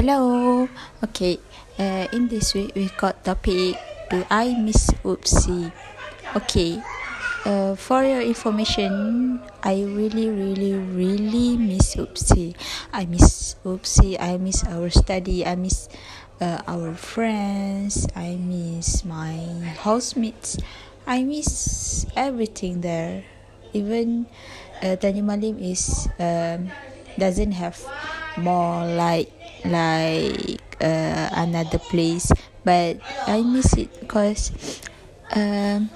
Hello. Okay. Uh, in this week we got topic. Do I miss UPSI? Okay. Uh, for your information, I really, really, really miss UPSI. I miss UPSI. I miss our study. I miss uh, our friends. I miss my housemates. I miss everything there. Even uh, Malim is um, doesn't have more like like uh, another place. But I miss it because um,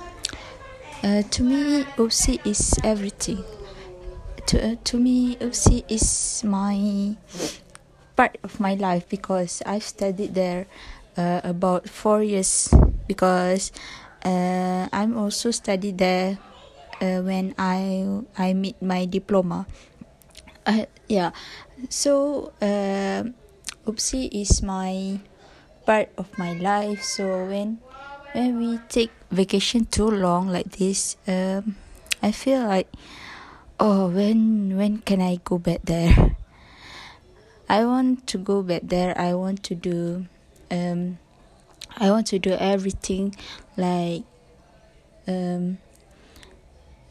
uh, to me UPSI is everything. To uh, to me UPSI is my part of my life because I've studied there uh, about four years because uh, I'm also studied there uh, when I I meet my diploma uh, yeah. So uh, UPSI is my part of my life. So when when we take vacation too long like this um, i feel like oh when when can i go back there? I want to go back there. I want to do um i want to do everything like um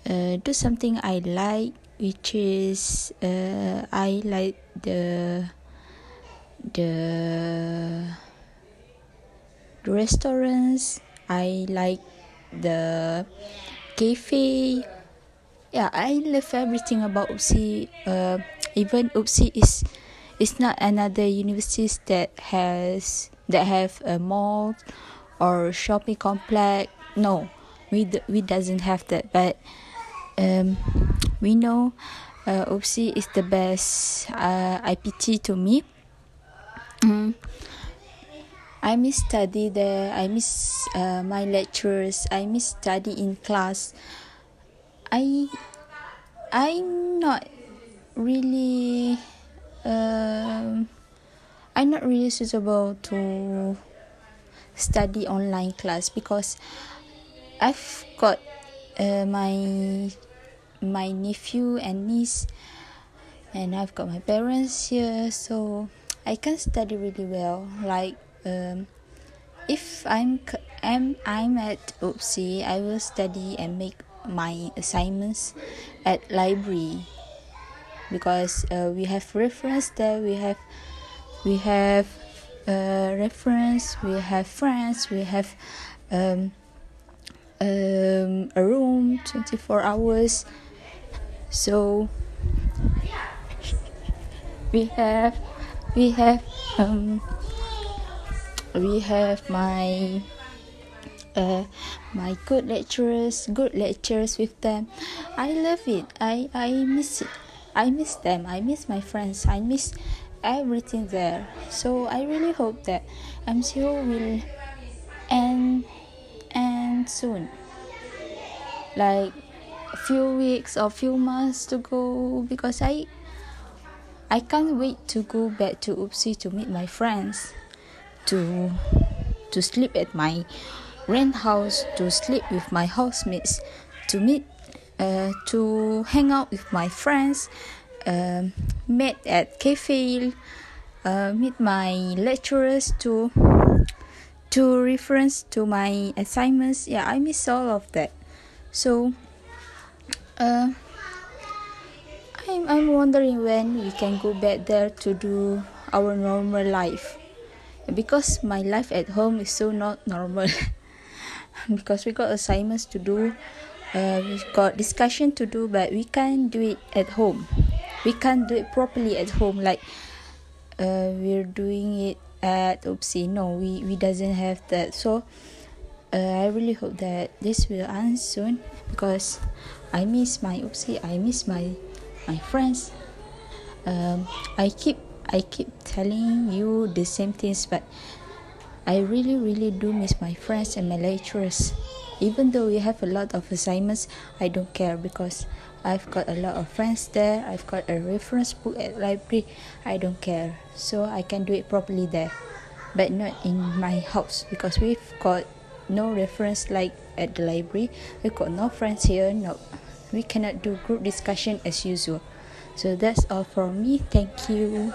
uh, do something i like which is uh, I like the the restaurants. I like the cafe. Yeah, I love everything about UPSI. Uh, even UPSI is is not another university that has that have a mall or shopping complex. No, we we doesn't have that. But um, we know uh, is the best uh, IPT to me. Mm. I miss study there. I miss uh, my lecturers. I miss study in class. I I'm not really um, I'm not really suitable to study online class because I've got uh, my my nephew and niece and I've got my parents here so I can study really well. Like um, if I'm I'm I'm at UPSI I will study and make my assignments at library. Because uh, we have reference there we have we have uh, reference we have friends we have um, um, a room 24 hours so we have we have um we have my uh, my good lecturers good lectures with them. I love it. I i miss it. I miss them. I miss my friends. I miss everything there. So i really hope that mco will end end soon. Like few weeks or few months to go because I I can't wait to go back to UPSI to meet my friends to to sleep at my rent house to sleep with my housemates to meet uh, to hang out with my friends uh, meet at cafe uh, meet my lecturers to to reference to my assignments. Yeah i miss all of that. So uh, I'm, I'm wondering when we can go back there to do our normal life. Because my life at home is so not normal. Because we got assignments to do uh, we've got discussion to do but we can't do it at home. We can't do it properly at home like uh, we're doing it at UPSI no we we doesn't have that. So uh, i really hope that this will end soon because I miss my UPSI. I miss my my friends. Um, I keep I keep telling you the same things, but I really really do miss my friends and my lecturers. Even though we have a lot of assignments, I don't care because I've got a lot of friends there. I've got a reference book at library. I don't care, so I can do it properly there, but not in my house because we've got no reference like at the library. We've got no friends here. No we cannot do group discussion as usual so that's all from me thank you